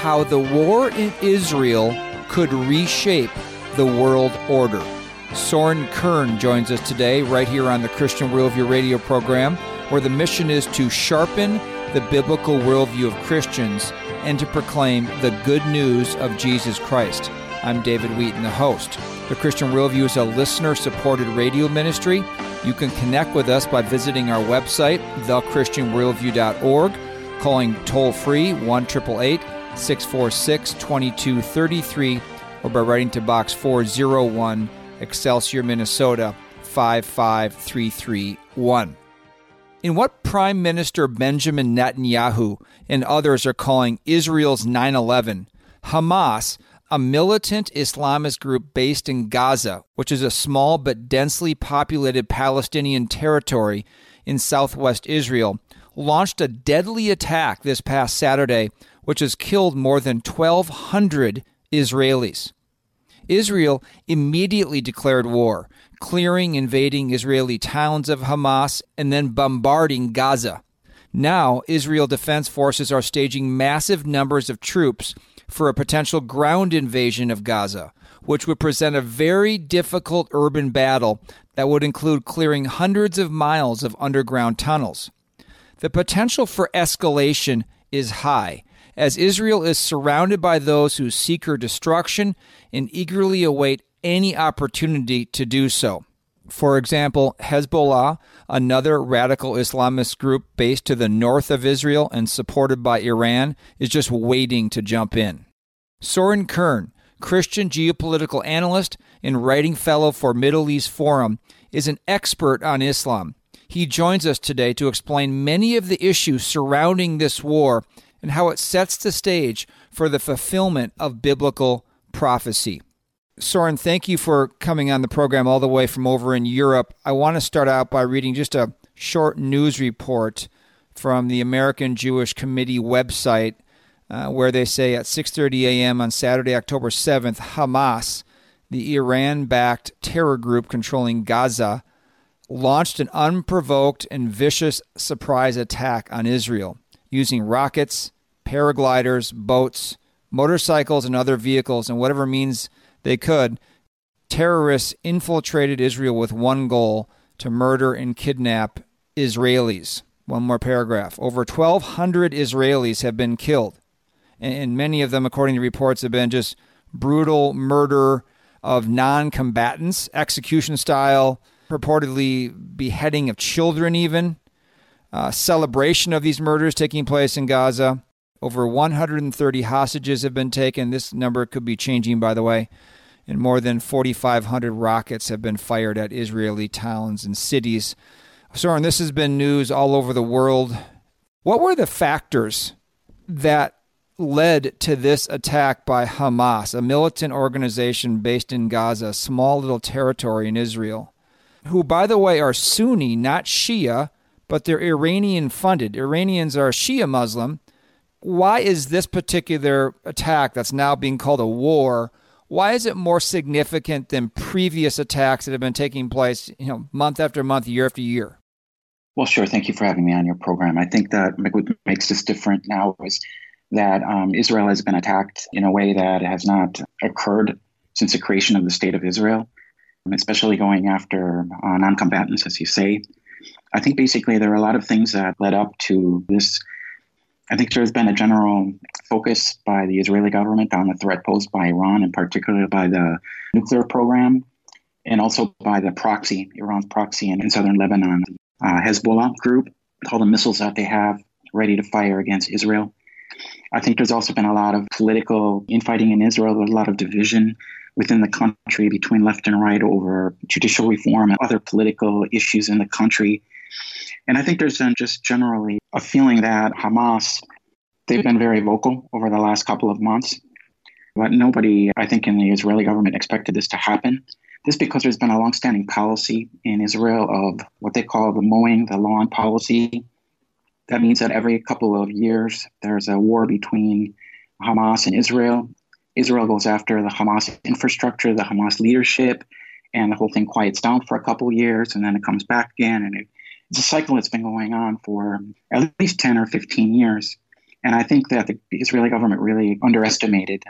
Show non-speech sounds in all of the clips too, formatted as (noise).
how the war in Israel could reshape the world order. Soren Kern joins us today, right here on the Christian Worldview radio program, where the mission is to sharpen the biblical worldview of Christians and to proclaim the good news of Jesus Christ. I'm David Wheaton, the host. The Christian Worldview is a listener supported radio ministry. You can connect with us by visiting our website, thechristianworldview.org, calling toll free 1 646 2233, or by writing to Box 401, Excelsior, Minnesota 55331. In what Prime Minister Benjamin Netanyahu and others are calling Israel's 9 11, Hamas, a militant Islamist group based in Gaza, which is a small but densely populated Palestinian territory in southwest Israel, launched a deadly attack this past Saturday, which has killed more than 1,200 Israelis. Israel immediately declared war, clearing invading Israeli towns of Hamas and then bombarding Gaza. Now, Israel Defense Forces are staging massive numbers of troops for a potential ground invasion of Gaza, which would present a very difficult urban battle that would include clearing hundreds of miles of underground tunnels. The potential for escalation is high, as Israel is surrounded by those who seek her destruction and eagerly await any opportunity to do so. For example, Hezbollah, another radical Islamist group based to the north of Israel and supported by Iran, is just waiting to jump in. Soren Kern, Christian geopolitical analyst and writing fellow for Middle East Forum, is an expert on Islam. He joins us today to explain many of the issues surrounding this war and how it sets the stage for the fulfillment of biblical prophecy. Soren, thank you for coming on the program all the way from over in Europe. I want to start out by reading just a short news report from the American Jewish Committee website, uh, where they say at 6:30 a.m. on Saturday, October 7th, Hamas, the Iran-backed terror group controlling Gaza, launched an unprovoked and vicious surprise attack on Israel using rockets, paragliders, boats, motorcycles, and other vehicles, and whatever means they could. Terrorists infiltrated Israel with one goal to murder and kidnap Israelis. One more paragraph. Over 1,200 Israelis have been killed, and many of them, according to reports, have been just brutal murder of non combatants, execution style, purportedly beheading of children, even uh, celebration of these murders taking place in Gaza. Over 130 hostages have been taken. This number could be changing, by the way. And more than 4,500 rockets have been fired at Israeli towns and cities. Soren, this has been news all over the world. What were the factors that led to this attack by Hamas, a militant organization based in Gaza, a small little territory in Israel, who, by the way, are Sunni, not Shia, but they're Iranian funded. Iranians are Shia Muslim. Why is this particular attack that's now being called a war? Why is it more significant than previous attacks that have been taking place, you know, month after month, year after year? Well, sure. Thank you for having me on your program. I think that what makes this different now is that um, Israel has been attacked in a way that has not occurred since the creation of the state of Israel, especially going after uh, non combatants, as you say. I think basically there are a lot of things that led up to this. I think there's been a general focus by the Israeli government on the threat posed by Iran, and particularly by the nuclear program, and also by the proxy, Iran's proxy in, in southern Lebanon, uh, Hezbollah group, all the missiles that they have ready to fire against Israel. I think there's also been a lot of political infighting in Israel, a lot of division within the country between left and right over judicial reform and other political issues in the country. And I think there's been just generally a feeling that Hamas, they've been very vocal over the last couple of months. But nobody, I think, in the Israeli government expected this to happen. This because there's been a longstanding policy in Israel of what they call the mowing the lawn policy. That means that every couple of years there's a war between Hamas and Israel. Israel goes after the Hamas infrastructure, the Hamas leadership, and the whole thing quiets down for a couple of years, and then it comes back again, and it it's a cycle that's been going on for at least 10 or 15 years. And I think that the Israeli government really underestimated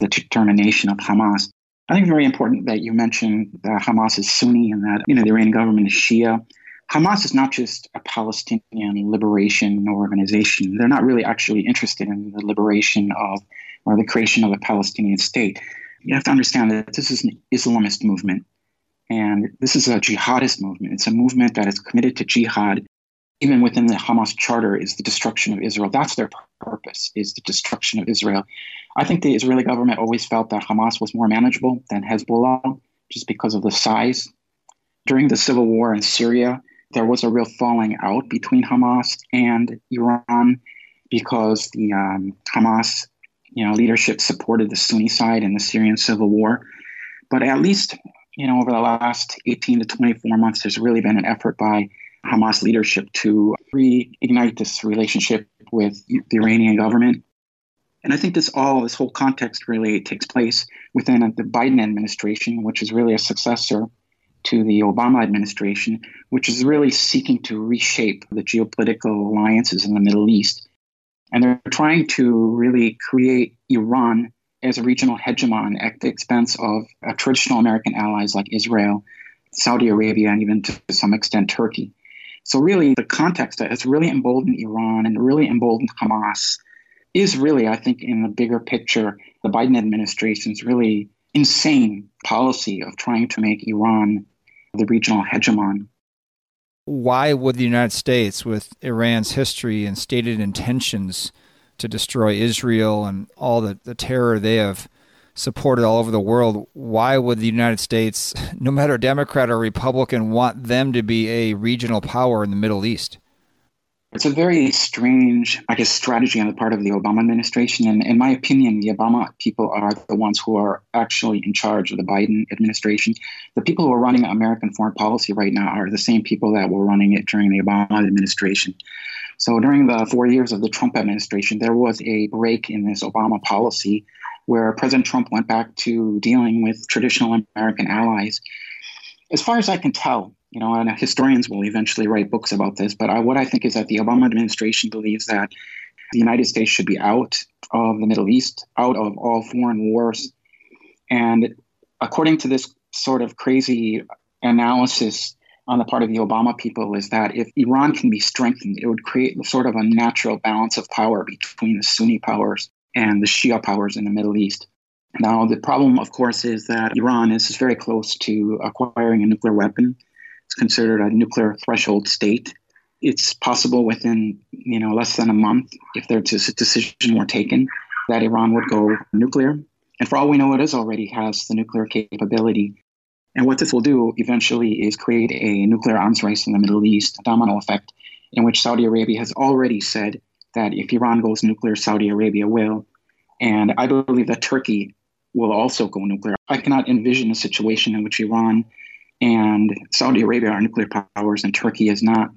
the determination of Hamas. I think it's very important that you mentioned that Hamas is Sunni and that you know the Iranian government is Shia. Hamas is not just a Palestinian liberation organization. They're not really actually interested in the liberation of or the creation of a Palestinian state. You have to understand that this is an Islamist movement. And this is a jihadist movement. It's a movement that is committed to jihad. Even within the Hamas charter is the destruction of Israel. That's their purpose, is the destruction of Israel. I think the Israeli government always felt that Hamas was more manageable than Hezbollah just because of the size. During the civil war in Syria, there was a real falling out between Hamas and Iran because the um, Hamas you know, leadership supported the Sunni side in the Syrian civil war. But at least, you know, over the last 18 to 24 months, there's really been an effort by Hamas leadership to reignite this relationship with the Iranian government. And I think this all, this whole context really takes place within the Biden administration, which is really a successor to the Obama administration, which is really seeking to reshape the geopolitical alliances in the Middle East and they're trying to really create Iran as a regional hegemon at the expense of uh, traditional American allies like Israel, Saudi Arabia, and even to some extent Turkey. So, really, the context that has really emboldened Iran and really emboldened Hamas is really, I think, in the bigger picture, the Biden administration's really insane policy of trying to make Iran the regional hegemon why would the United States, with Iran's history and stated intentions to destroy Israel and all the, the terror they have supported all over the world, why would the United States, (laughs) no matter Democrat or Republican, want them to be a regional power in the Middle East? It's a very strange, I guess, strategy on the part of the Obama administration. And in my opinion, the Obama people are the ones who are actually in charge of the Biden administration. The people who are running American foreign policy right now are the same people that were running it during the Obama administration. So during the four years of the Trump administration, there was a break in this Obama policy where President Trump went back to dealing with traditional American allies. As far as I can tell, you know, and historians will eventually write books about this. But I, what I think is that the Obama administration believes that the United States should be out of the Middle East, out of all foreign wars. And according to this sort of crazy analysis on the part of the Obama people, is that if Iran can be strengthened, it would create sort of a natural balance of power between the Sunni powers and the Shia powers in the Middle East. Now, the problem, of course, is that Iran is very close to acquiring a nuclear weapon. It's considered a nuclear threshold state. It's possible within you know less than a month, if there's a decision were taken, that Iran would go nuclear. And for all we know, it is already has the nuclear capability. And what this will do eventually is create a nuclear arms race in the Middle East, a domino effect, in which Saudi Arabia has already said that if Iran goes nuclear, Saudi Arabia will. And I believe that Turkey will also go nuclear. I cannot envision a situation in which Iran and Saudi Arabia are nuclear powers, and Turkey is not.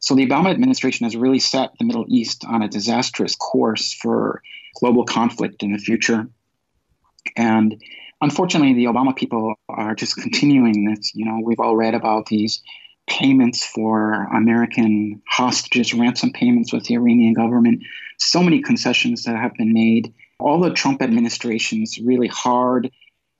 So the Obama administration has really set the Middle East on a disastrous course for global conflict in the future. And unfortunately, the Obama people are just continuing this. You know, we've all read about these payments for American hostages, ransom payments with the Iranian government. So many concessions that have been made. All the Trump administration's really hard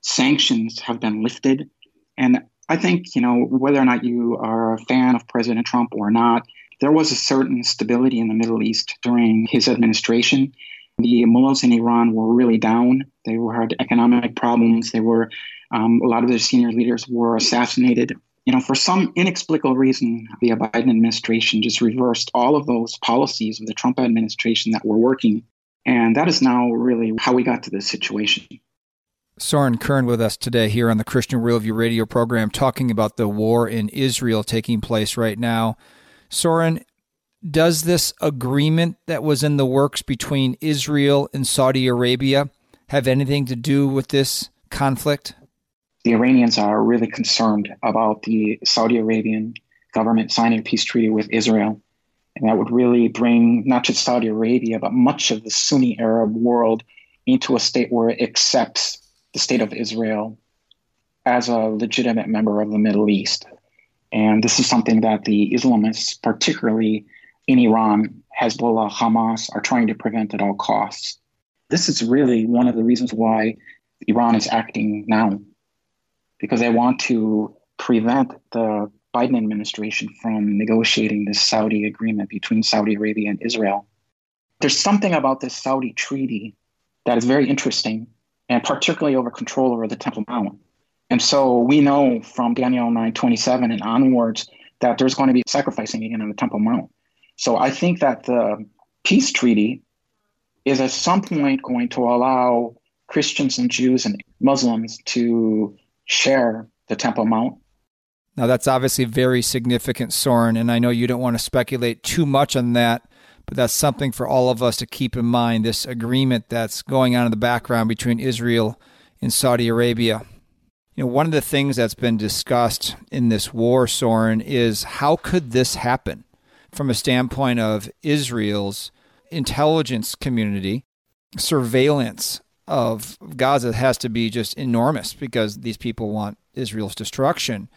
sanctions have been lifted. And I think, you know, whether or not you are a fan of President Trump or not, there was a certain stability in the Middle East during his administration. The mullahs in Iran were really down. They were had economic problems. They were um, a lot of their senior leaders were assassinated. You know, for some inexplicable reason, the Biden administration just reversed all of those policies of the Trump administration that were working, and that is now really how we got to this situation. Soren Kern with us today here on the Christian Worldview radio program talking about the war in Israel taking place right now. Soren, does this agreement that was in the works between Israel and Saudi Arabia have anything to do with this conflict? The Iranians are really concerned about the Saudi Arabian government signing a peace treaty with Israel. And that would really bring not just Saudi Arabia, but much of the Sunni Arab world into a state where it accepts the state of Israel as a legitimate member of the Middle East. And this is something that the Islamists particularly in Iran, Hezbollah, Hamas are trying to prevent at all costs. This is really one of the reasons why Iran is acting now, because they want to prevent the Biden administration from negotiating this Saudi agreement between Saudi Arabia and Israel. There's something about this Saudi treaty that is very interesting, and particularly over control over the Temple Mount. And so we know from Daniel 9:27 and onwards that there's going to be sacrificing again on the Temple Mount. So I think that the peace treaty is at some point going to allow Christians and Jews and Muslims to share the Temple Mount. Now, that's obviously very significant, Soren, and I know you don't want to speculate too much on that, but that's something for all of us to keep in mind this agreement that's going on in the background between Israel and Saudi Arabia. You know, one of the things that's been discussed in this war, Soren, is how could this happen from a standpoint of Israel's intelligence community, surveillance of Gaza has to be just enormous because these people want Israel's destruction.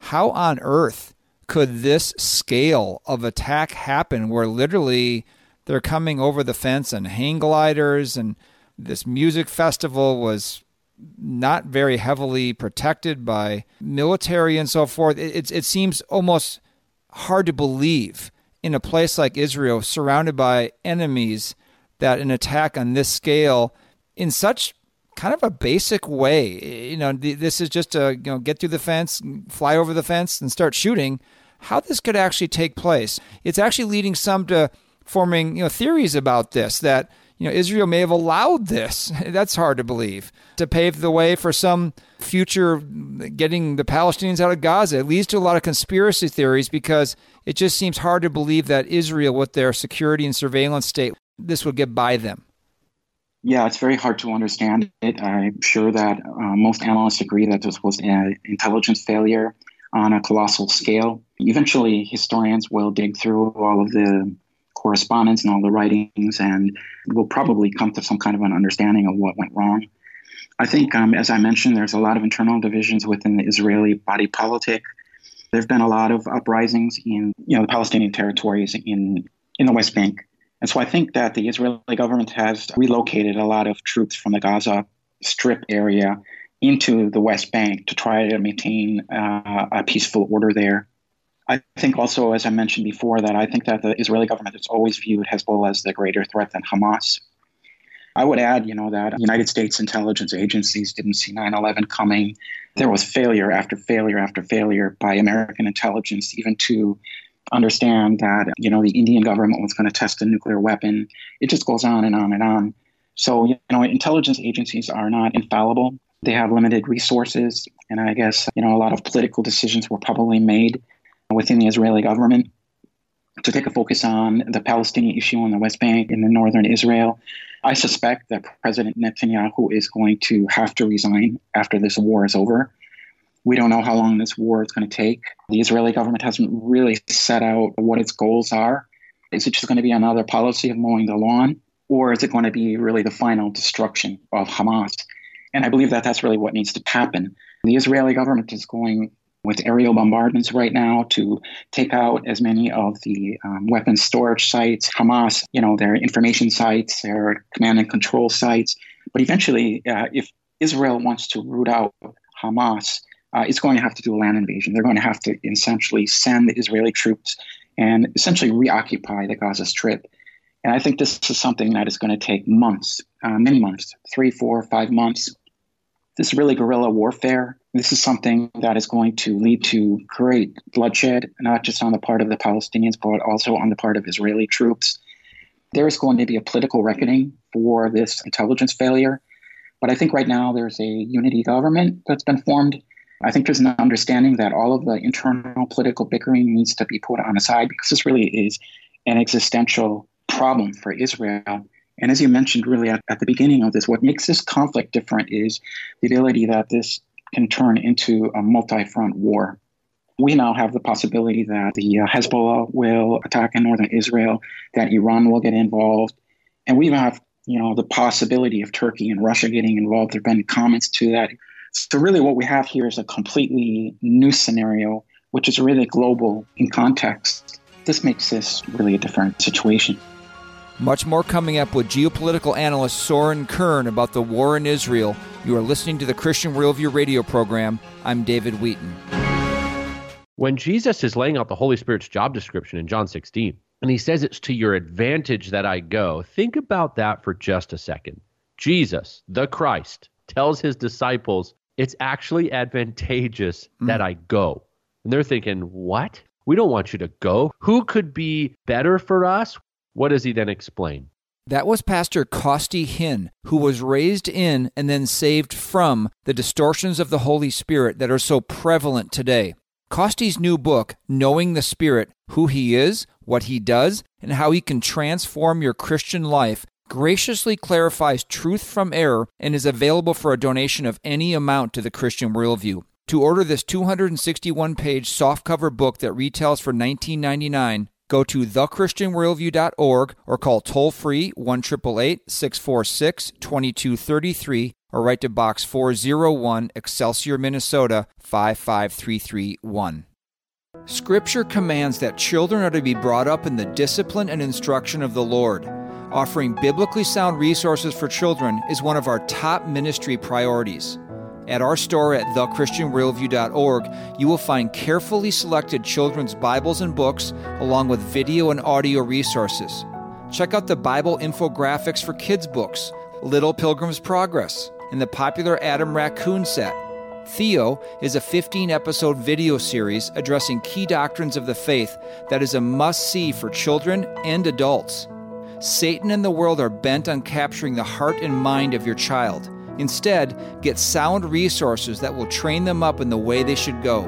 How on earth could this scale of attack happen where literally they're coming over the fence and hang gliders and this music festival was not very heavily protected by military and so forth. It, it, it seems almost hard to believe in a place like Israel, surrounded by enemies, that an attack on this scale, in such kind of a basic way, you know, this is just a you know get through the fence, fly over the fence, and start shooting. How this could actually take place? It's actually leading some to forming you know theories about this that you know, Israel may have allowed this. (laughs) That's hard to believe to pave the way for some future getting the Palestinians out of Gaza. It leads to a lot of conspiracy theories because it just seems hard to believe that Israel, with their security and surveillance state, this would get by them. Yeah, it's very hard to understand it. I'm sure that uh, most analysts agree that this was an intelligence failure on a colossal scale. Eventually, historians will dig through all of the correspondence and all the writings, and we'll probably come to some kind of an understanding of what went wrong. I think, um, as I mentioned, there's a lot of internal divisions within the Israeli body politic. There have been a lot of uprisings in, you know, the Palestinian territories in in the West Bank, and so I think that the Israeli government has relocated a lot of troops from the Gaza Strip area into the West Bank to try to maintain uh, a peaceful order there. I think also, as I mentioned before, that I think that the Israeli government has always viewed Hezbollah as the greater threat than Hamas. I would add, you know, that United States intelligence agencies didn't see 9/11 coming. There was failure after failure after failure by American intelligence, even to understand that, you know, the Indian government was going to test a nuclear weapon. It just goes on and on and on. So, you know, intelligence agencies are not infallible. They have limited resources, and I guess, you know, a lot of political decisions were probably made within the Israeli government to take a focus on the Palestinian issue on the West Bank and the northern Israel. I suspect that President Netanyahu is going to have to resign after this war is over. We don't know how long this war is going to take. The Israeli government hasn't really set out what its goals are. Is it just going to be another policy of mowing the lawn? Or is it going to be really the final destruction of Hamas? And I believe that that's really what needs to happen. The Israeli government is going with aerial bombardments right now to take out as many of the um, weapons storage sites, Hamas, you know, their information sites, their command and control sites. But eventually, uh, if Israel wants to root out Hamas, uh, it's going to have to do a land invasion. They're going to have to essentially send the Israeli troops and essentially reoccupy the Gaza Strip. And I think this is something that is going to take months, uh, many months, three, four, five months. This is really guerrilla warfare. This is something that is going to lead to great bloodshed, not just on the part of the Palestinians, but also on the part of Israeli troops. There is going to be a political reckoning for this intelligence failure. But I think right now there's a unity government that's been formed. I think there's an understanding that all of the internal political bickering needs to be put on the side because this really is an existential problem for Israel. And as you mentioned, really at, at the beginning of this, what makes this conflict different is the ability that this can turn into a multi front war. We now have the possibility that the uh, Hezbollah will attack in northern Israel, that Iran will get involved, and we even have you know the possibility of Turkey and Russia getting involved. There have been comments to that. So really, what we have here is a completely new scenario, which is really global in context. this makes this really a different situation. Much more coming up with geopolitical analyst Soren Kern about the war in Israel. You are listening to the Christian Worldview radio program. I'm David Wheaton. When Jesus is laying out the Holy Spirit's job description in John 16, and he says it's to your advantage that I go, think about that for just a second. Jesus, the Christ, tells his disciples, it's actually advantageous mm. that I go. And they're thinking, what? We don't want you to go. Who could be better for us? What does he then explain? That was Pastor Costi Hinn, who was raised in and then saved from the distortions of the Holy Spirit that are so prevalent today. Costi's new book, Knowing the Spirit Who He Is, What He Does, and How He Can Transform Your Christian Life, graciously clarifies truth from error and is available for a donation of any amount to the Christian Worldview. To order this 261 page softcover book that retails for $19.99, go to thechristianworldview.org or call toll free 1 646 2233 or write to Box 401, Excelsior, Minnesota 55331. Scripture commands that children are to be brought up in the discipline and instruction of the Lord. Offering biblically sound resources for children is one of our top ministry priorities. At our store at thechristianworldview.org, you will find carefully selected children's Bibles and books, along with video and audio resources. Check out the Bible infographics for kids' books, Little Pilgrim's Progress, and the popular Adam Raccoon set. Theo is a 15 episode video series addressing key doctrines of the faith that is a must see for children and adults. Satan and the world are bent on capturing the heart and mind of your child. Instead, get sound resources that will train them up in the way they should go.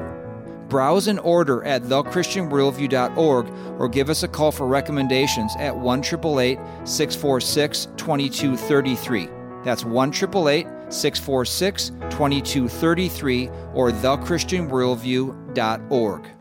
Browse and order at thechristianworldview.org or give us a call for recommendations at 1 646 2233. That's 1 646 2233 or thechristianworldview.org.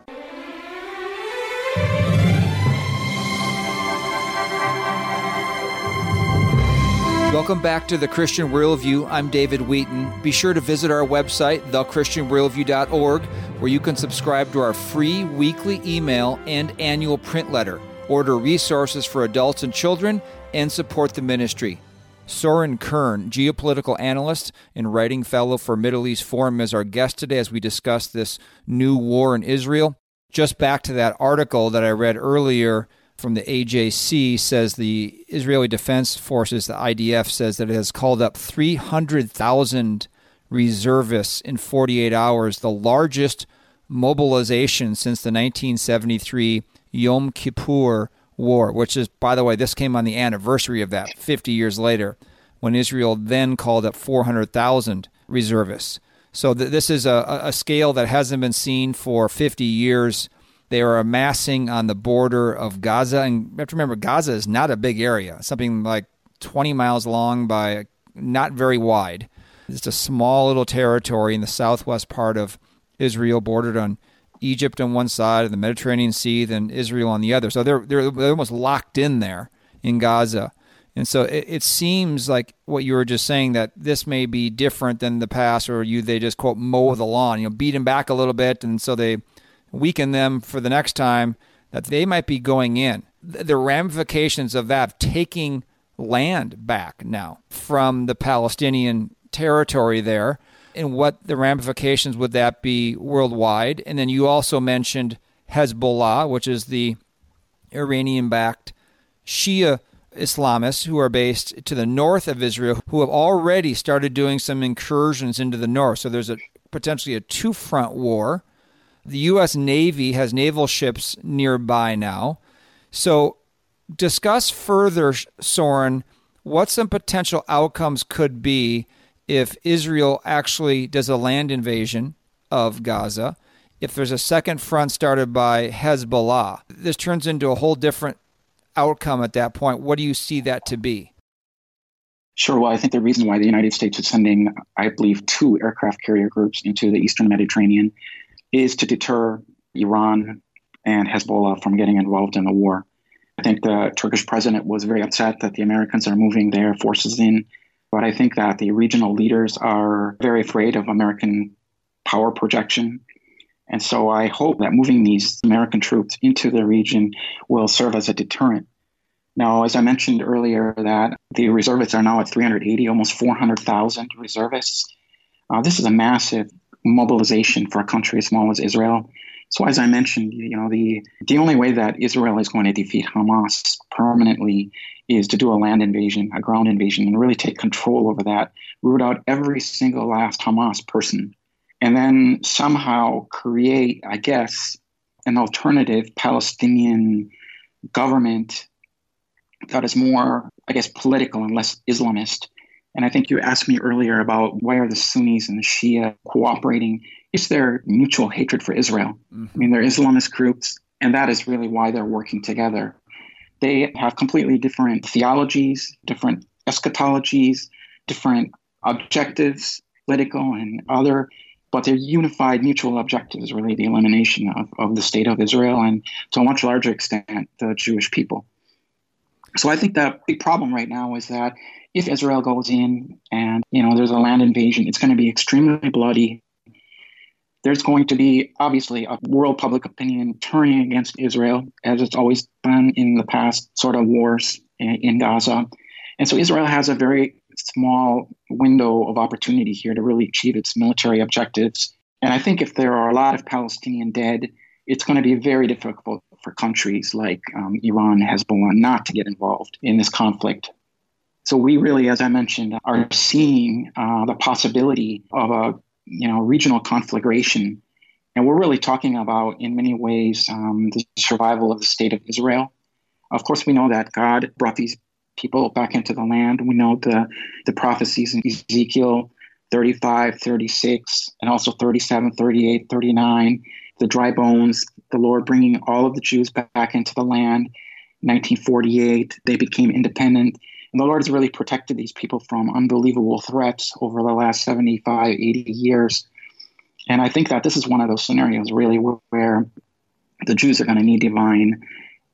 Welcome back to the Christian Worldview. I'm David Wheaton. Be sure to visit our website, thechristianworldview.org, where you can subscribe to our free weekly email and annual print letter, order resources for adults and children, and support the ministry. Soren Kern, geopolitical analyst and writing fellow for Middle East Forum, is our guest today as we discuss this new war in Israel. Just back to that article that I read earlier from the AJC says the Israeli Defense Forces, the IDF, says that it has called up 300,000 reservists in 48 hours, the largest mobilization since the 1973 Yom Kippur War, which is, by the way, this came on the anniversary of that 50 years later, when Israel then called up 400,000 reservists. So th- this is a, a scale that hasn't been seen for 50 years they are amassing on the border of Gaza. And you have to remember, Gaza is not a big area, something like 20 miles long by not very wide. It's a small little territory in the southwest part of Israel, bordered on Egypt on one side and the Mediterranean Sea, then Israel on the other. So they're, they're, they're almost locked in there in Gaza. And so it, it, seems like what you were just saying that this may be different than the past, or you they just quote mow the lawn, you know, beat them back a little bit, and so they weaken them for the next time, that they might be going in. The ramifications of that, taking land back now from the Palestinian territory there, and what the ramifications would that be worldwide? And then you also mentioned Hezbollah, which is the Iranian backed Shia Islamists who are based to the north of Israel, who have already started doing some incursions into the north. So there's a potentially a two front war the U.S. Navy has naval ships nearby now. So, discuss further, Soren, what some potential outcomes could be if Israel actually does a land invasion of Gaza, if there's a second front started by Hezbollah. This turns into a whole different outcome at that point. What do you see that to be? Sure. Well, I think the reason why the United States is sending, I believe, two aircraft carrier groups into the Eastern Mediterranean is to deter Iran and Hezbollah from getting involved in the war. I think the Turkish president was very upset that the Americans are moving their forces in, but I think that the regional leaders are very afraid of American power projection And so I hope that moving these American troops into the region will serve as a deterrent. Now, as I mentioned earlier, that the reservists are now at 380, almost 400,000 reservists. Uh, this is a massive mobilization for a country as small as Israel. So, as I mentioned, you know, the the only way that Israel is going to defeat Hamas permanently is to do a land invasion, a ground invasion, and really take control over that, root out every single last Hamas person and then somehow create, I guess, an alternative Palestinian government that is more, I guess, political and less Islamist. And I think you asked me earlier about why are the Sunnis and the Shia cooperating? It's their mutual hatred for Israel. Mm-hmm. I mean, they're Islamist groups, and that is really why they're working together. They have completely different theologies, different eschatologies, different objectives, political and other but their unified mutual objective is really the elimination of, of the state of Israel and to a much larger extent the Jewish people. So I think the big problem right now is that if Israel goes in and you know there's a land invasion, it's going to be extremely bloody. There's going to be obviously a world public opinion turning against Israel, as it's always been in the past sort of wars in Gaza. And so Israel has a very small window of opportunity here to really achieve its military objectives. And I think if there are a lot of Palestinian dead, it's going to be very difficult for countries like um, Iran, Hezbollah, not to get involved in this conflict. So we really, as I mentioned, are seeing uh, the possibility of a you know regional conflagration, and we're really talking about, in many ways, um, the survival of the state of Israel. Of course, we know that God brought these people back into the land. We know the, the prophecies in Ezekiel 35, 36, and also 37, 38, 39, the dry bones, the Lord bringing all of the Jews back into the land. 1948, they became independent. And the Lord has really protected these people from unbelievable threats over the last 75, 80 years. And I think that this is one of those scenarios really where the Jews are going to need divine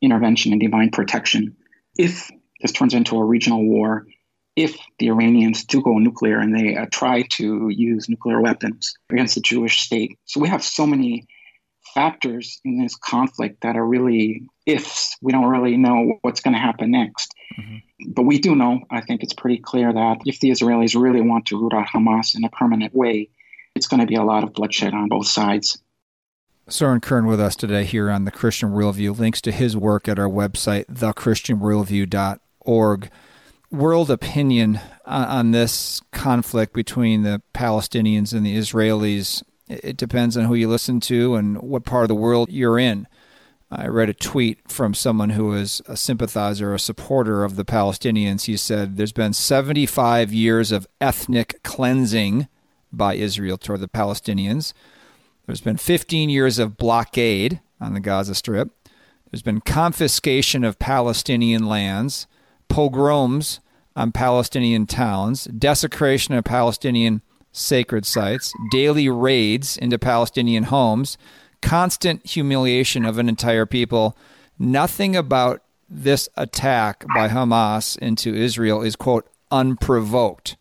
intervention and divine protection. If this turns into a regional war if the Iranians do go nuclear and they uh, try to use nuclear weapons against the Jewish state. So we have so many factors in this conflict that are really ifs. We don't really know what's going to happen next. Mm-hmm. But we do know, I think it's pretty clear that if the Israelis really want to root out Hamas in a permanent way, it's going to be a lot of bloodshed on both sides. Soren Kern with us today here on the Christian Worldview. Links to his work at our website, thechristianworldview.org org world opinion on, this conflict between the Palestinians and the Israelis. It depends on who you listen to and what part of the world you're in. I read a tweet from someone who is a sympathizer, a supporter of the Palestinians. He said, There's been 75 years of ethnic cleansing by Israel toward the Palestinians. There's been 15 years of blockade on the Gaza Strip. There's been confiscation of Palestinian lands pogroms on Palestinian towns, desecration of Palestinian sacred sites, daily raids into Palestinian homes, constant humiliation of an entire people. Nothing about this attack by Hamas into Israel is, quote, unprovoked.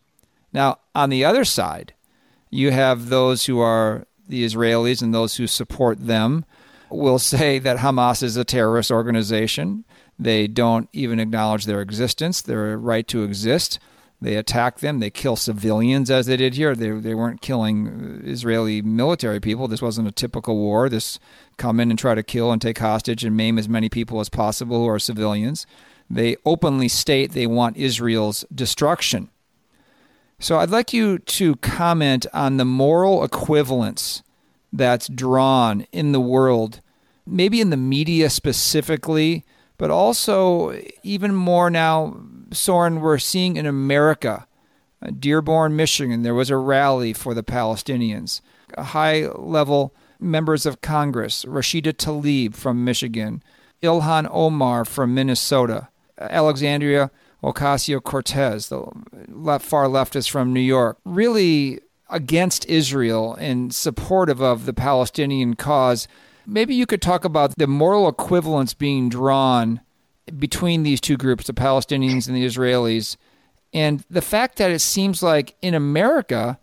Now, on the other side, you have those who are the Israelis and those who support them will say that Hamas is a terrorist organization. They don't even acknowledge their existence, their right to exist. They attack them. They kill civilians as they did here. They, they weren't killing Israeli military people. This wasn't a typical war. This come in and try to kill and take hostage and maim as many people as possible who are civilians. They openly state they want Israel's destruction. So I'd like you to comment on the moral equivalence that's drawn in the world, maybe in the media specifically, but also even more now, Soren, we're seeing in America, uh, Dearborn, Michigan, there was a rally for the Palestinians. High level members of Congress, Rashida Tlaib from Michigan, Ilhan Omar from Minnesota, Alexandria Ocasio Cortez, the left, far leftist from New York, really against Israel and supportive of the Palestinian cause Maybe you could talk about the moral equivalence being drawn between these two groups, the Palestinians and the Israelis, and the fact that it seems like in America,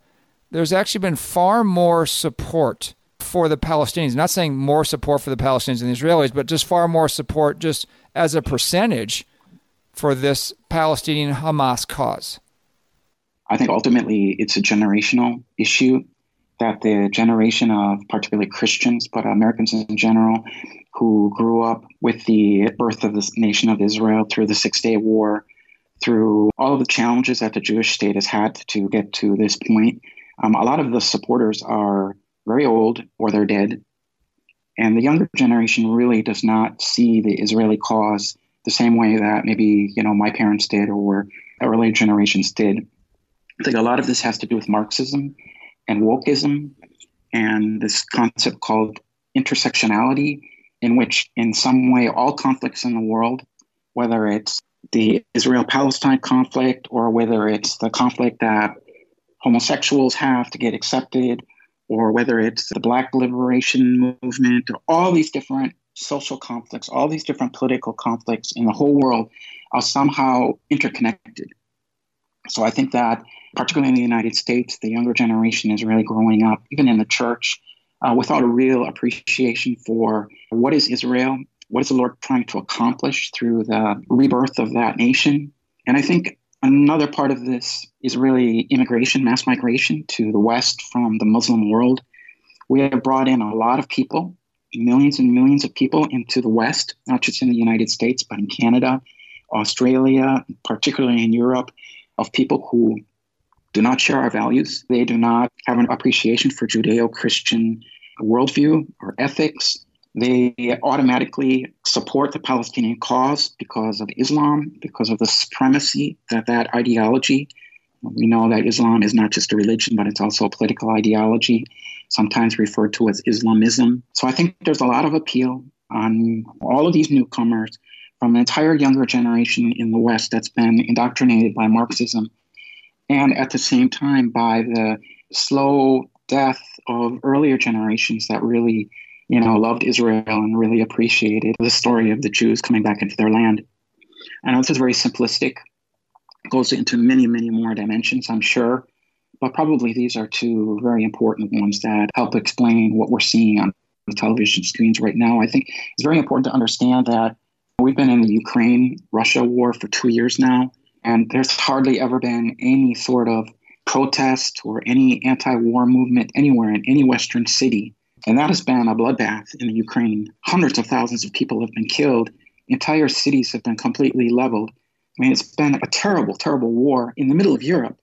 there's actually been far more support for the Palestinians. I'm not saying more support for the Palestinians and the Israelis, but just far more support, just as a percentage, for this Palestinian Hamas cause. I think ultimately it's a generational issue that the generation of particularly Christians, but Americans in general, who grew up with the birth of the nation of Israel through the Six Day War, through all of the challenges that the Jewish state has had to get to this point. Um, a lot of the supporters are very old or they're dead. And the younger generation really does not see the Israeli cause the same way that maybe, you know, my parents did or earlier generations did. I think a lot of this has to do with Marxism and wokeism and this concept called intersectionality, in which, in some way, all conflicts in the world, whether it's the Israel Palestine conflict or whether it's the conflict that homosexuals have to get accepted or whether it's the Black liberation movement or all these different social conflicts, all these different political conflicts in the whole world are somehow interconnected. So I think that, particularly in the United States, the younger generation is really growing up, even in the church, uh, without a real appreciation for what is Israel, what is the Lord trying to accomplish through the rebirth of that nation. And I think another part of this is really immigration, mass migration to the West from the Muslim world. We have brought in a lot of people, millions and millions of people into the West, not just in the United States, but in Canada, Australia, particularly in Europe of people who do not share our values. They do not have an appreciation for Judeo Christian worldview or ethics. They automatically support the Palestinian cause because of Islam, because of the supremacy that that ideology. We know that Islam is not just a religion, but it's also a political ideology, sometimes referred to as Islamism. So I think there's a lot of appeal on all of these newcomers from an entire younger generation in the West that's been indoctrinated by Marxism, and at the same time by the slow death of earlier generations that really, you know, loved Israel and really appreciated the story of the Jews coming back into their land. I know this is very simplistic, goes into many, many more dimensions, I'm sure, but probably these are two very important ones that help explain what we're seeing on the television screens right now. I think it's very important to understand that We've been in the Ukraine Russia war for two years now, and there's hardly ever been any sort of protest or any anti war movement anywhere in any Western city. And that has been a bloodbath in the Ukraine. Hundreds of thousands of people have been killed. Entire cities have been completely leveled. I mean, it's been a terrible, terrible war in the middle of Europe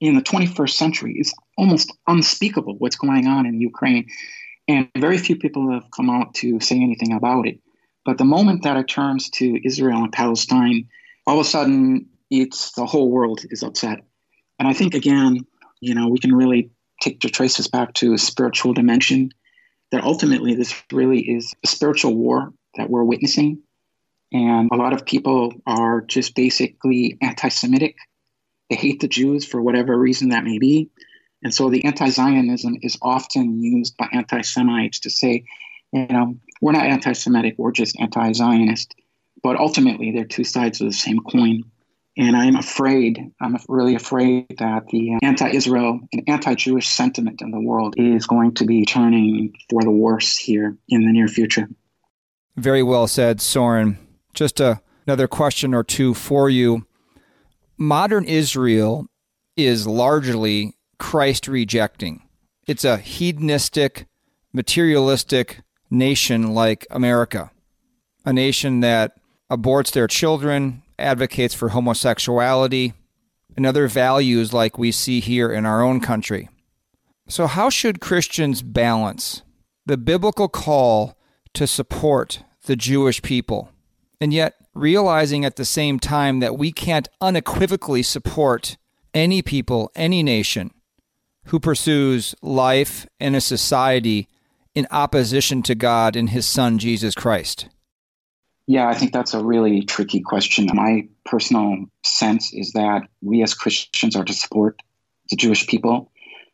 in the 21st century. It's almost unspeakable what's going on in Ukraine. And very few people have come out to say anything about it. But the moment that it turns to Israel and Palestine, all of a sudden it's the whole world is upset. And I think again, you know, we can really take the traces back to a spiritual dimension. That ultimately this really is a spiritual war that we're witnessing. And a lot of people are just basically anti Semitic. They hate the Jews for whatever reason that may be. And so the anti Zionism is often used by anti Semites to say, you know, we're not anti Semitic, we're just anti Zionist. But ultimately, they're two sides of the same coin. And I'm afraid, I'm really afraid that the anti Israel and anti Jewish sentiment in the world is going to be turning for the worse here in the near future. Very well said, Soren. Just a, another question or two for you. Modern Israel is largely Christ rejecting, it's a hedonistic, materialistic, nation like America, a nation that aborts their children, advocates for homosexuality, and other values like we see here in our own country. So, how should Christians balance the biblical call to support the Jewish people, and yet realizing at the same time that we can't unequivocally support any people, any nation who pursues life in a society in opposition to God and his son, Jesus Christ? Yeah, I think that's a really tricky question. My personal sense is that we as Christians are to support the Jewish people.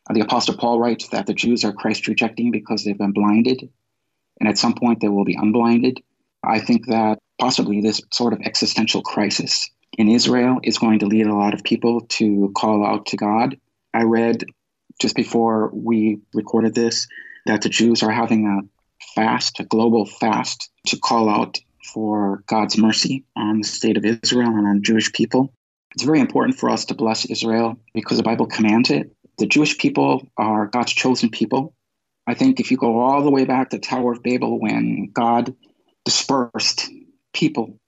Uh, the Apostle Paul writes that the Jews are Christ rejecting because they've been blinded, and at some point they will be unblinded. I think that possibly this sort of existential crisis in Israel is going to lead a lot of people to call out to God. I read just before we recorded this that the Jews are having a fast, a global fast, to call out for God's mercy on the state of Israel and on Jewish people. It's very important for us to bless Israel because the Bible commands it. The Jewish people are God's chosen people. I think if you go all the way back to Tower of Babel when God dispersed people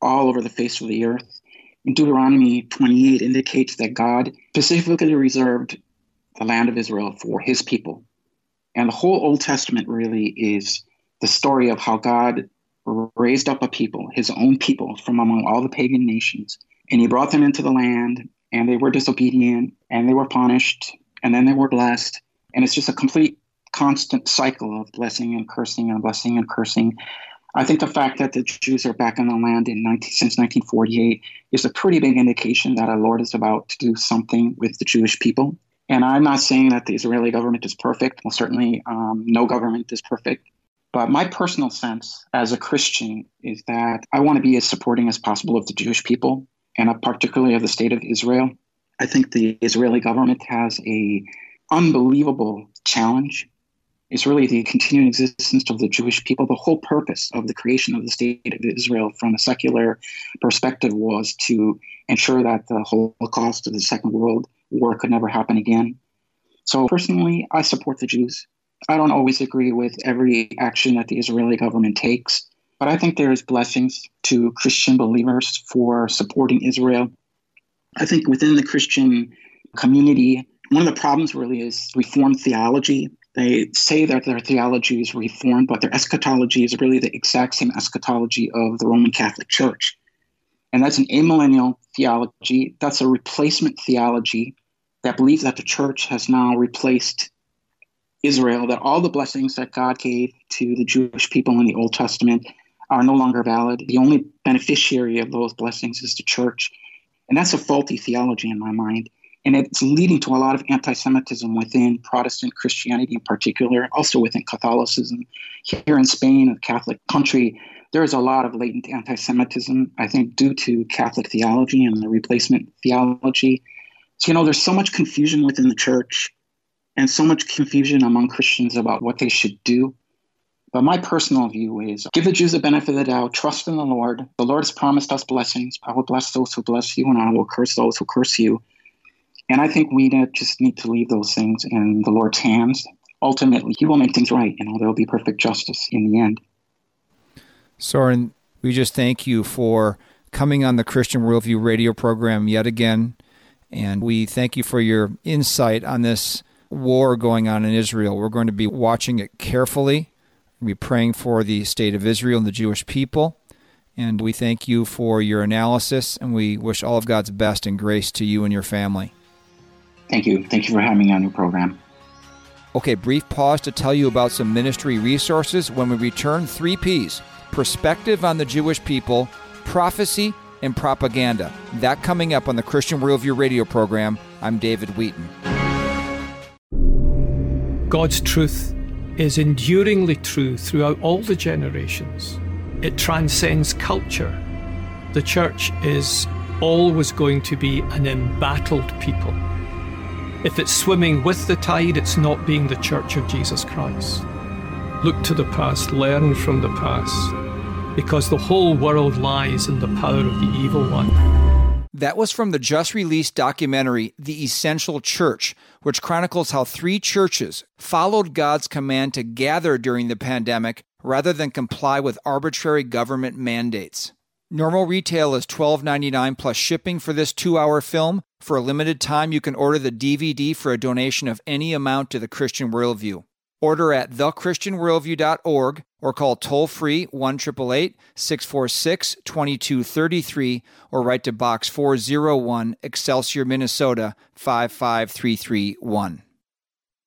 all over the face of the earth, in Deuteronomy 28 indicates that God specifically reserved the land of Israel for his people. And the whole Old Testament really is the story of how God raised up a people, his own people, from among all the pagan nations. And he brought them into the land, and they were disobedient, and they were punished, and then they were blessed. And it's just a complete, constant cycle of blessing and cursing and blessing and cursing. I think the fact that the Jews are back in the land in 19, since 1948 is a pretty big indication that our Lord is about to do something with the Jewish people. And I'm not saying that the Israeli government is perfect. Well, certainly um, no government is perfect. But my personal sense as a Christian is that I want to be as supporting as possible of the Jewish people and particularly of the state of Israel. I think the Israeli government has a unbelievable challenge. It's really the continuing existence of the Jewish people. The whole purpose of the creation of the state of Israel from a secular perspective was to ensure that the Holocaust of the Second World War could never happen again. So personally, I support the Jews. I don't always agree with every action that the Israeli government takes, but I think there is blessings to Christian believers for supporting Israel. I think within the Christian community, one of the problems really is reformed theology. They say that their theology is reformed, but their eschatology is really the exact same eschatology of the Roman Catholic Church. And that's an amillennial theology. That's a replacement theology that believes that the church has now replaced Israel, that all the blessings that God gave to the Jewish people in the Old Testament are no longer valid. The only beneficiary of those blessings is the church. And that's a faulty theology in my mind. And it's leading to a lot of anti Semitism within Protestant Christianity in particular, also within Catholicism. Here in Spain, a Catholic country, there is a lot of latent anti Semitism, I think, due to Catholic theology and the replacement theology. So, you know, there's so much confusion within the church and so much confusion among Christians about what they should do. But my personal view is give the Jews the benefit of the doubt, trust in the Lord. The Lord has promised us blessings. I will bless those who bless you, and I will curse those who curse you. And I think we just need to leave those things in the Lord's hands. Ultimately, He will make things right. You know, there will be perfect justice in the end. Soren, we just thank you for coming on the Christian Worldview radio program yet again. And we thank you for your insight on this war going on in Israel. We're going to be watching it carefully. We'll be praying for the state of Israel and the Jewish people. And we thank you for your analysis, and we wish all of God's best and grace to you and your family. Thank you. Thank you for having me on your program. Okay, brief pause to tell you about some ministry resources. When we return, three P's perspective on the Jewish people, prophecy, and propaganda. That coming up on the Christian Worldview radio program. I'm David Wheaton. God's truth is enduringly true throughout all the generations. It transcends culture. The church is always going to be an embattled people. If it's swimming with the tide, it's not being the church of Jesus Christ. Look to the past, learn from the past, because the whole world lies in the power of the evil one. That was from the just released documentary, The Essential Church, which chronicles how three churches followed God's command to gather during the pandemic rather than comply with arbitrary government mandates. Normal retail is $12.99 plus shipping for this two hour film. For a limited time, you can order the DVD for a donation of any amount to the Christian Worldview. Order at thechristianworldview.org or call toll free 1 646 2233 or write to Box 401, Excelsior, Minnesota 55331.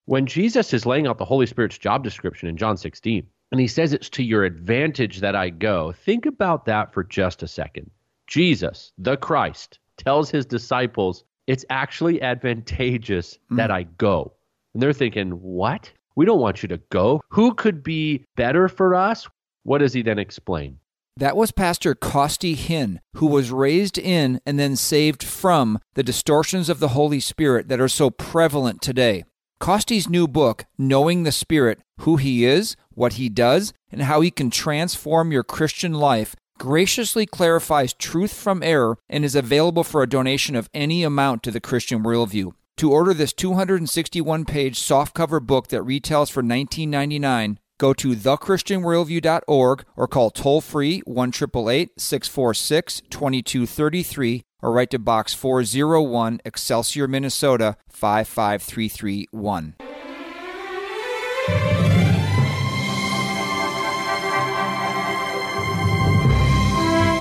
When Jesus is laying out the Holy Spirit's job description in John 16, and he says it's to your advantage that I go, think about that for just a second. Jesus, the Christ, tells his disciples it's actually advantageous mm. that I go. And they're thinking, what? We don't want you to go. Who could be better for us? What does he then explain? That was Pastor Costi Hinn, who was raised in and then saved from the distortions of the Holy Spirit that are so prevalent today. Costi's new book, Knowing the Spirit Who He Is, What He Does, and How He Can Transform Your Christian Life, graciously clarifies truth from error and is available for a donation of any amount to the Christian Worldview. To order this 261 page softcover book that retails for $19.99, go to thechristianworldview.org or call toll free 1 646 2233 or write to Box 401, Excelsior, Minnesota 55331.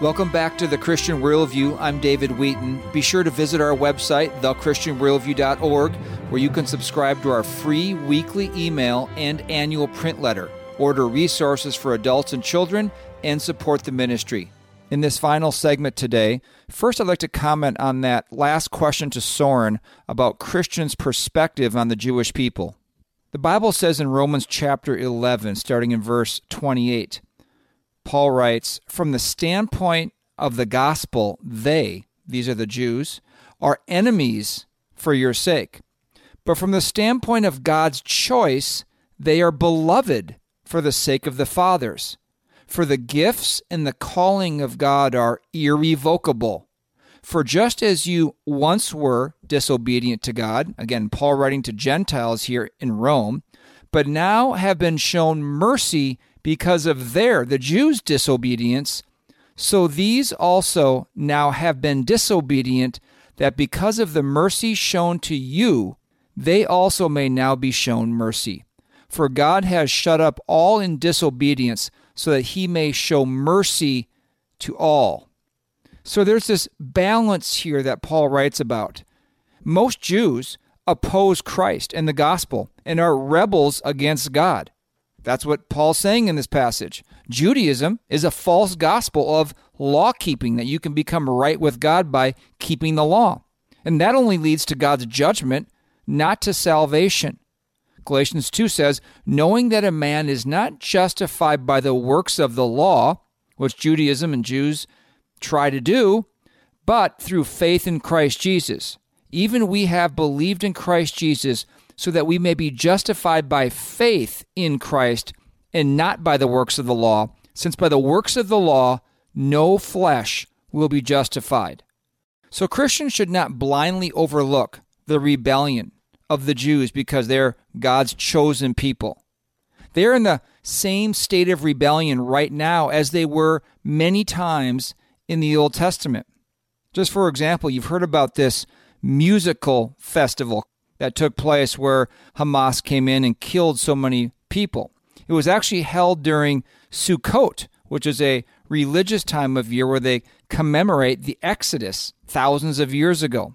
Welcome back to the Christian Worldview. I'm David Wheaton. Be sure to visit our website, thechristianworldview.org, where you can subscribe to our free weekly email and annual print letter, order resources for adults and children, and support the ministry. In this final segment today, first I'd like to comment on that last question to Soren about Christians' perspective on the Jewish people. The Bible says in Romans chapter 11, starting in verse 28, Paul writes, From the standpoint of the gospel, they, these are the Jews, are enemies for your sake. But from the standpoint of God's choice, they are beloved for the sake of the fathers. For the gifts and the calling of God are irrevocable. For just as you once were disobedient to God, again, Paul writing to Gentiles here in Rome, but now have been shown mercy because of their, the Jews' disobedience, so these also now have been disobedient, that because of the mercy shown to you, they also may now be shown mercy. For God has shut up all in disobedience, so that he may show mercy to all. So there's this balance here that Paul writes about. Most Jews oppose Christ and the gospel and are rebels against God. That's what Paul's saying in this passage. Judaism is a false gospel of law keeping, that you can become right with God by keeping the law. And that only leads to God's judgment, not to salvation. Galatians 2 says, knowing that a man is not justified by the works of the law, which Judaism and Jews try to do, but through faith in Christ Jesus. Even we have believed in Christ Jesus so that we may be justified by faith in Christ and not by the works of the law, since by the works of the law no flesh will be justified. So Christians should not blindly overlook the rebellion of the Jews because they're God's chosen people. They're in the same state of rebellion right now as they were many times in the Old Testament. Just for example, you've heard about this musical festival that took place where Hamas came in and killed so many people. It was actually held during Sukkot, which is a religious time of year where they commemorate the Exodus thousands of years ago.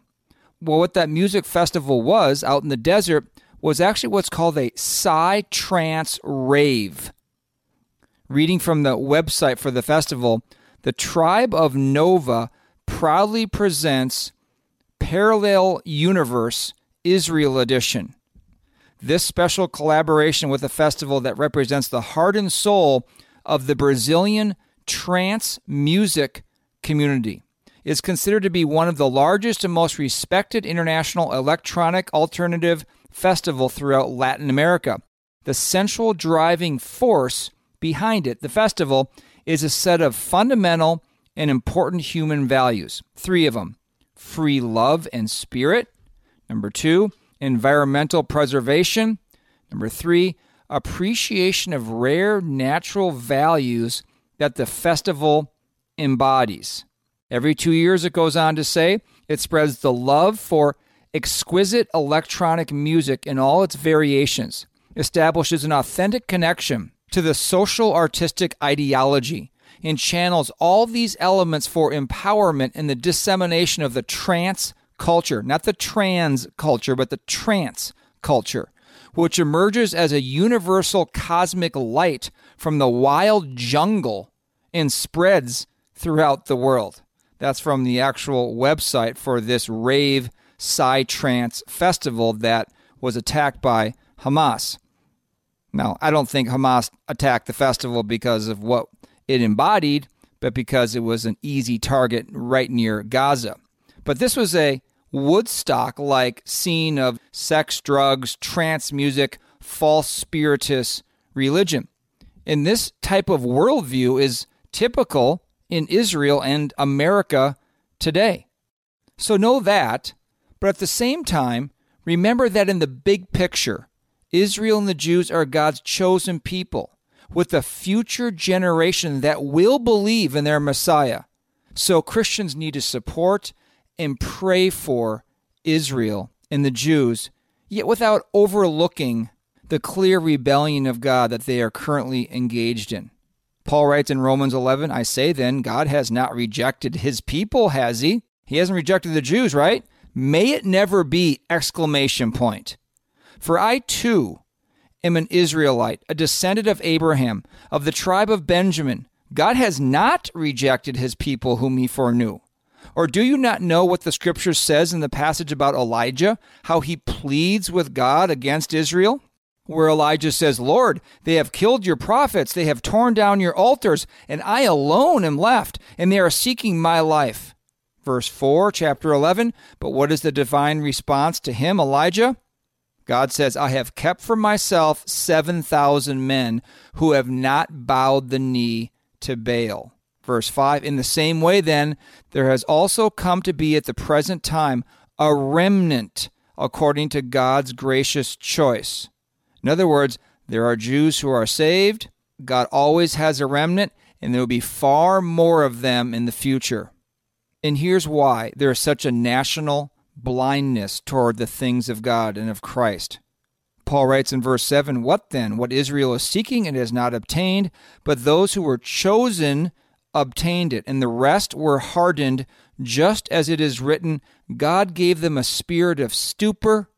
Well, what that music festival was out in the desert was actually what's called a Psy Trance Rave. Reading from the website for the festival, the tribe of Nova proudly presents Parallel Universe Israel Edition. This special collaboration with a festival that represents the heart and soul of the Brazilian trance music community is considered to be one of the largest and most respected international electronic alternative festival throughout Latin America. The central driving force behind it, the festival, is a set of fundamental and important human values. Three of them free love and spirit, Number two, environmental preservation. Number three, appreciation of rare natural values that the festival embodies. Every two years, it goes on to say, it spreads the love for exquisite electronic music in all its variations, establishes an authentic connection to the social artistic ideology, and channels all these elements for empowerment and the dissemination of the trance culture, not the trans culture, but the trance culture, which emerges as a universal cosmic light from the wild jungle and spreads throughout the world. That's from the actual website for this rave Psy Trance festival that was attacked by Hamas. Now, I don't think Hamas attacked the festival because of what it embodied, but because it was an easy target right near Gaza. But this was a Woodstock like scene of sex, drugs, trance music, false spiritist religion. And this type of worldview is typical in Israel and America today. So know that, but at the same time, remember that in the big picture, Israel and the Jews are God's chosen people with a future generation that will believe in their Messiah. So Christians need to support and pray for Israel and the Jews, yet without overlooking the clear rebellion of God that they are currently engaged in. Paul writes in Romans 11, I say then, God has not rejected his people, has he? He hasn't rejected the Jews, right? May it never be! Exclamation point. For I too am an Israelite, a descendant of Abraham, of the tribe of Benjamin. God has not rejected his people whom he foreknew. Or do you not know what the scripture says in the passage about Elijah, how he pleads with God against Israel? Where Elijah says, Lord, they have killed your prophets, they have torn down your altars, and I alone am left, and they are seeking my life. Verse 4, chapter 11. But what is the divine response to him, Elijah? God says, I have kept for myself 7,000 men who have not bowed the knee to Baal. Verse 5 In the same way, then, there has also come to be at the present time a remnant according to God's gracious choice. In other words, there are Jews who are saved. God always has a remnant, and there will be far more of them in the future. And here's why there is such a national blindness toward the things of God and of Christ. Paul writes in verse 7 What then? What Israel is seeking and has not obtained, but those who were chosen obtained it, and the rest were hardened, just as it is written God gave them a spirit of stupor,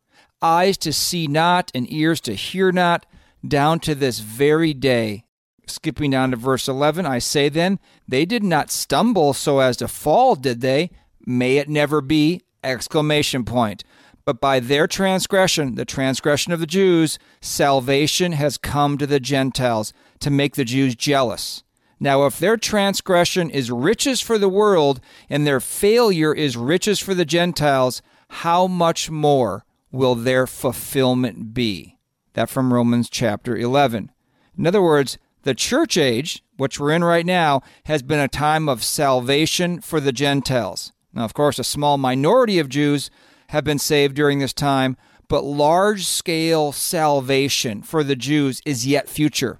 eyes to see not, and ears to hear not, down to this very day. Skipping down to verse 11, I say then, they did not stumble so as to fall, did they? May it never be! Exclamation point. But by their transgression, the transgression of the Jews, salvation has come to the Gentiles to make the Jews jealous. Now, if their transgression is riches for the world and their failure is riches for the Gentiles, how much more will their fulfillment be? That from Romans chapter 11. In other words, the church age, which we're in right now, has been a time of salvation for the Gentiles. Now, of course, a small minority of Jews have been saved during this time, but large scale salvation for the Jews is yet future.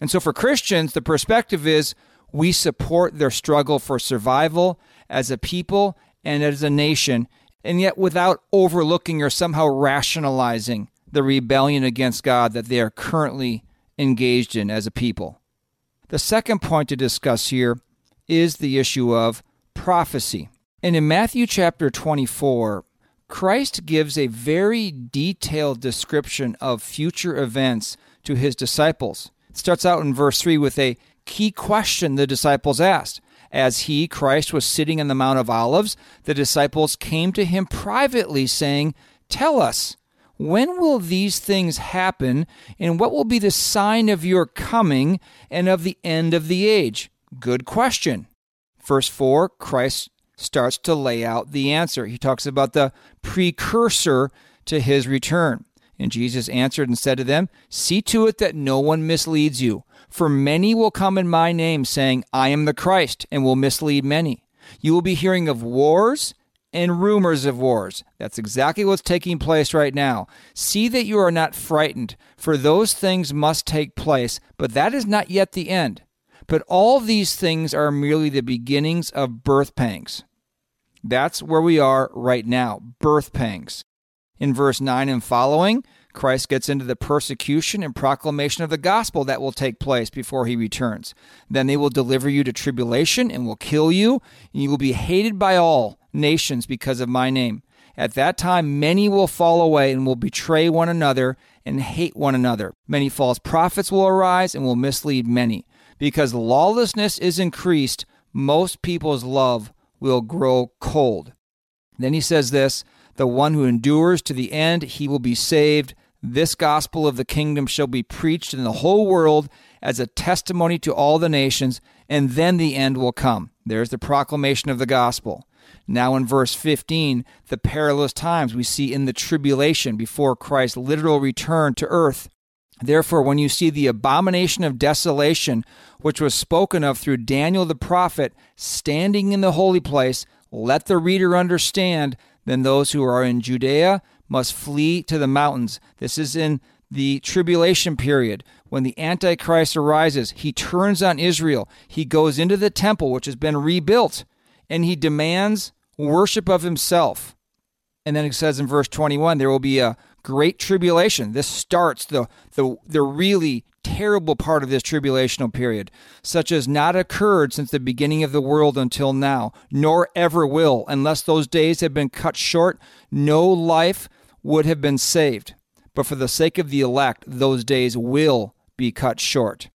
And so for Christians, the perspective is we support their struggle for survival as a people and as a nation, and yet without overlooking or somehow rationalizing the rebellion against God that they are currently engaged in as a people. The second point to discuss here is the issue of prophecy. And in Matthew chapter 24, Christ gives a very detailed description of future events to his disciples starts out in verse 3 with a key question the disciples asked. As he, Christ, was sitting on the Mount of Olives, the disciples came to him privately, saying, Tell us, when will these things happen, and what will be the sign of your coming and of the end of the age? Good question. Verse 4, Christ starts to lay out the answer. He talks about the precursor to his return. And Jesus answered and said to them, See to it that no one misleads you. For many will come in my name, saying, I am the Christ, and will mislead many. You will be hearing of wars and rumors of wars. That's exactly what's taking place right now. See that you are not frightened, for those things must take place, but that is not yet the end. But all these things are merely the beginnings of birth pangs. That's where we are right now birth pangs. In verse 9 and following, Christ gets into the persecution and proclamation of the gospel that will take place before he returns. Then they will deliver you to tribulation and will kill you, and you will be hated by all nations because of my name. At that time, many will fall away and will betray one another and hate one another. Many false prophets will arise and will mislead many. Because lawlessness is increased, most people's love will grow cold. Then he says this the one who endures to the end, he will be saved. This gospel of the kingdom shall be preached in the whole world as a testimony to all the nations, and then the end will come. There's the proclamation of the gospel. Now, in verse 15, the perilous times we see in the tribulation before Christ's literal return to earth. Therefore, when you see the abomination of desolation, which was spoken of through Daniel the prophet, standing in the holy place, let the reader understand. Then those who are in Judea must flee to the mountains. This is in the tribulation period when the Antichrist arises. He turns on Israel. He goes into the temple, which has been rebuilt, and he demands worship of himself. And then it says in verse 21 there will be a great tribulation. This starts the, the, the really terrible part of this tribulational period, such as not occurred since the beginning of the world until now, nor ever will, unless those days had been cut short, no life would have been saved. But for the sake of the elect, those days will be cut short.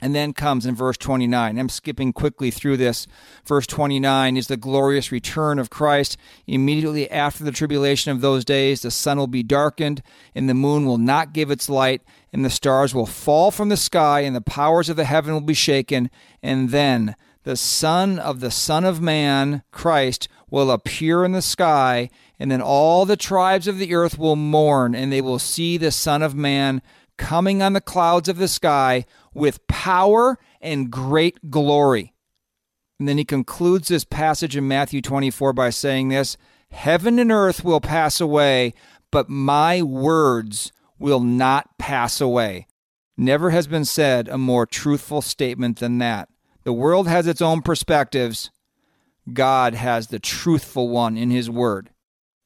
And then comes in verse 29. I'm skipping quickly through this. Verse 29 is the glorious return of Christ. Immediately after the tribulation of those days, the sun will be darkened, and the moon will not give its light, and the stars will fall from the sky, and the powers of the heaven will be shaken. And then the Son of the Son of Man, Christ, will appear in the sky, and then all the tribes of the earth will mourn, and they will see the Son of Man coming on the clouds of the sky with power and great glory. And then he concludes this passage in Matthew 24 by saying this Heaven and earth will pass away, but my words will not pass away. Never has been said a more truthful statement than that. The world has its own perspectives. God has the truthful one in his word.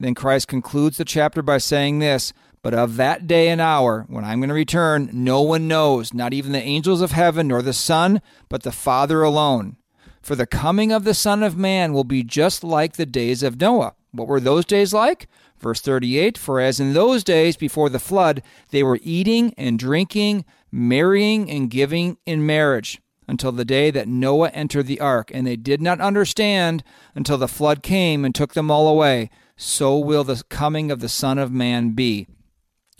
Then Christ concludes the chapter by saying this but of that day and hour, when I'm going to return, no one knows, not even the angels of heaven, nor the Son, but the Father alone. For the coming of the Son of Man will be just like the days of Noah. What were those days like? Verse 38 For as in those days before the flood, they were eating and drinking, marrying and giving in marriage, until the day that Noah entered the ark, and they did not understand until the flood came and took them all away. So will the coming of the Son of Man be.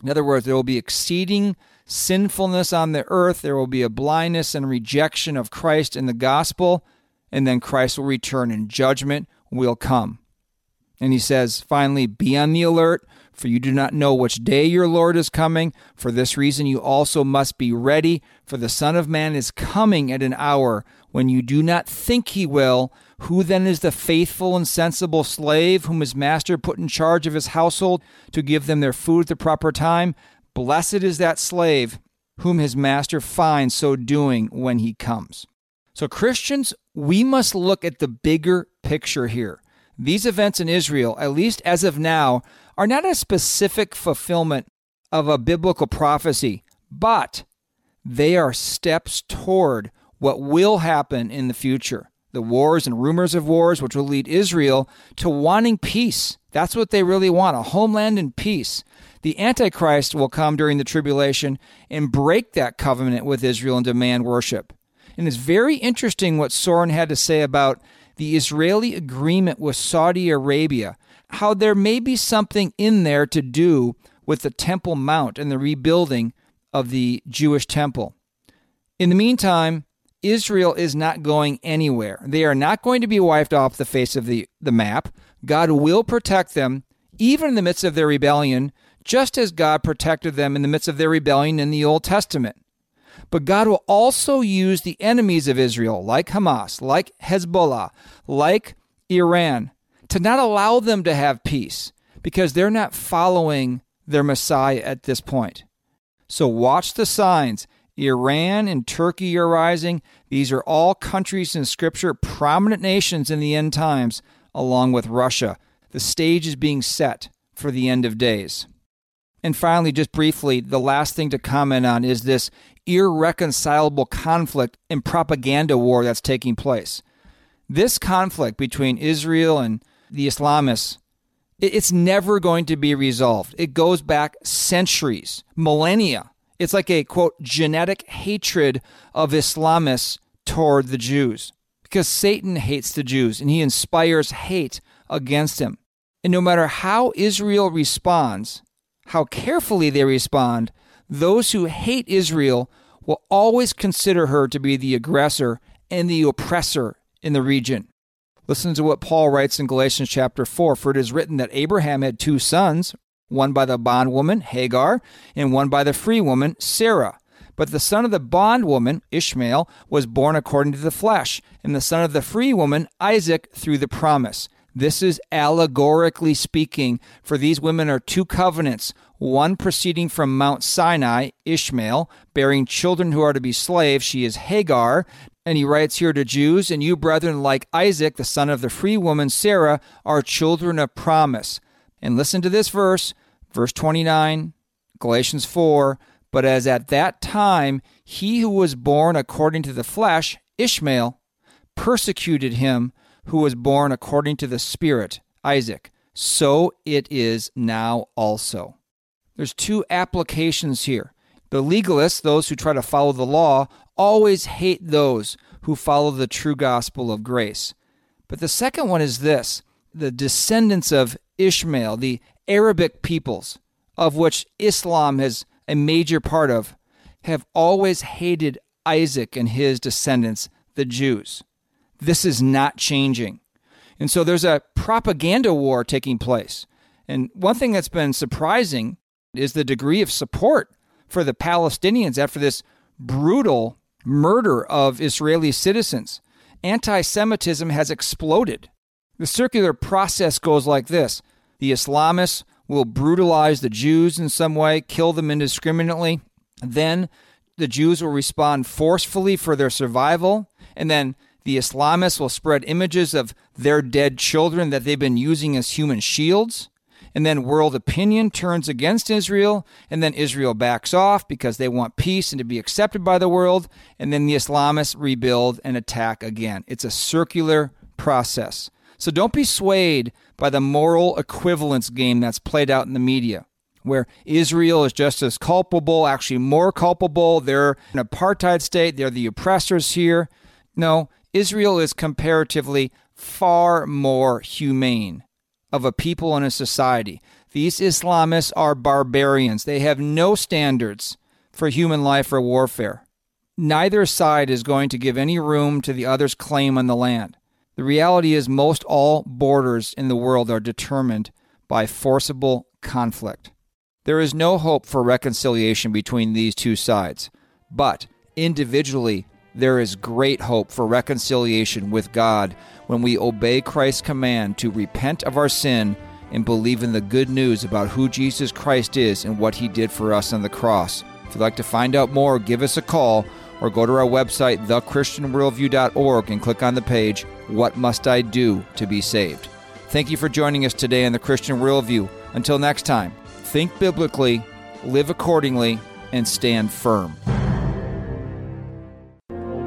In other words, there will be exceeding sinfulness on the earth. There will be a blindness and rejection of Christ and the gospel. And then Christ will return and judgment will come. And he says, finally, be on the alert, for you do not know which day your Lord is coming. For this reason, you also must be ready, for the Son of Man is coming at an hour when you do not think he will. Who then is the faithful and sensible slave whom his master put in charge of his household to give them their food at the proper time? Blessed is that slave whom his master finds so doing when he comes. So, Christians, we must look at the bigger picture here. These events in Israel, at least as of now, are not a specific fulfillment of a biblical prophecy, but they are steps toward what will happen in the future the wars and rumors of wars, which will lead Israel to wanting peace. That's what they really want a homeland and peace. The Antichrist will come during the tribulation and break that covenant with Israel and demand worship. And it's very interesting what Soren had to say about the Israeli agreement with Saudi Arabia, how there may be something in there to do with the Temple Mount and the rebuilding of the Jewish temple. In the meantime, Israel is not going anywhere. They are not going to be wiped off the face of the, the map. God will protect them, even in the midst of their rebellion, just as God protected them in the midst of their rebellion in the Old Testament. But God will also use the enemies of Israel, like Hamas, like Hezbollah, like Iran, to not allow them to have peace because they're not following their Messiah at this point. So watch the signs. Iran and Turkey are rising. These are all countries in Scripture, prominent nations in the end times, along with Russia. The stage is being set for the end of days. And finally, just briefly, the last thing to comment on is this irreconcilable conflict and propaganda war that's taking place. This conflict between Israel and the Islamists, it's never going to be resolved. It goes back centuries, millennia. It's like a quote genetic hatred of Islamists toward the Jews because Satan hates the Jews and he inspires hate against him. And no matter how Israel responds, how carefully they respond, those who hate Israel will always consider her to be the aggressor and the oppressor in the region. Listen to what Paul writes in Galatians chapter 4 For it is written that Abraham had two sons, one by the bondwoman, Hagar, and one by the free woman, Sarah. But the son of the bondwoman, Ishmael, was born according to the flesh, and the son of the free woman, Isaac, through the promise. This is allegorically speaking, for these women are two covenants, one proceeding from Mount Sinai, Ishmael, bearing children who are to be slaves. She is Hagar. And he writes here to Jews, and you, brethren, like Isaac, the son of the free woman Sarah, are children of promise. And listen to this verse, verse 29, Galatians 4. But as at that time he who was born according to the flesh, Ishmael, persecuted him who was born according to the Spirit, Isaac, so it is now also. There's two applications here. The legalists, those who try to follow the law, always hate those who follow the true gospel of grace. But the second one is this the descendants of Ishmael, the Arabic peoples, of which Islam is a major part of, have always hated Isaac and his descendants, the Jews. This is not changing. And so there's a propaganda war taking place. And one thing that's been surprising is the degree of support for the Palestinians after this brutal murder of Israeli citizens. Anti Semitism has exploded. The circular process goes like this the Islamists will brutalize the Jews in some way, kill them indiscriminately. Then the Jews will respond forcefully for their survival. And then the Islamists will spread images of their dead children that they've been using as human shields. And then world opinion turns against Israel. And then Israel backs off because they want peace and to be accepted by the world. And then the Islamists rebuild and attack again. It's a circular process. So don't be swayed by the moral equivalence game that's played out in the media, where Israel is just as culpable, actually more culpable. They're an apartheid state, they're the oppressors here. No, Israel is comparatively far more humane of a people and a society. These Islamists are barbarians. They have no standards for human life or warfare. Neither side is going to give any room to the other's claim on the land. The reality is, most all borders in the world are determined by forcible conflict. There is no hope for reconciliation between these two sides, but individually, there is great hope for reconciliation with God when we obey Christ's command to repent of our sin and believe in the good news about who Jesus Christ is and what he did for us on the cross. If you'd like to find out more, give us a call or go to our website, thechristianworldview.org, and click on the page, What Must I Do to Be Saved? Thank you for joining us today on the Christian Worldview. Until next time, think biblically, live accordingly, and stand firm.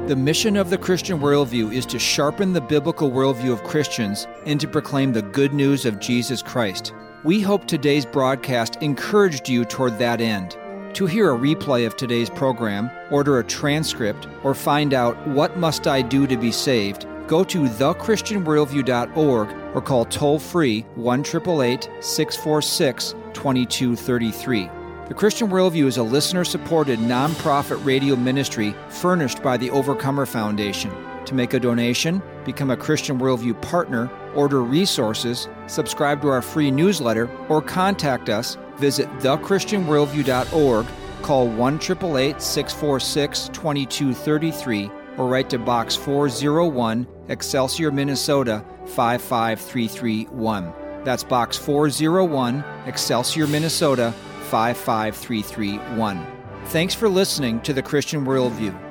The mission of the Christian worldview is to sharpen the biblical worldview of Christians and to proclaim the good news of Jesus Christ. We hope today's broadcast encouraged you toward that end. To hear a replay of today's program, order a transcript, or find out what must I do to be saved, go to thechristianworldview.org or call toll free 1 646 2233. The Christian Worldview is a listener supported nonprofit radio ministry furnished by the Overcomer Foundation. To make a donation, become a Christian Worldview partner, order resources, subscribe to our free newsletter, or contact us, visit thechristianworldview.org, call 1 646 2233, or write to Box 401, Excelsior, Minnesota 55331. That's Box 401, Excelsior, Minnesota 55331. Thanks for listening to the Christian Worldview.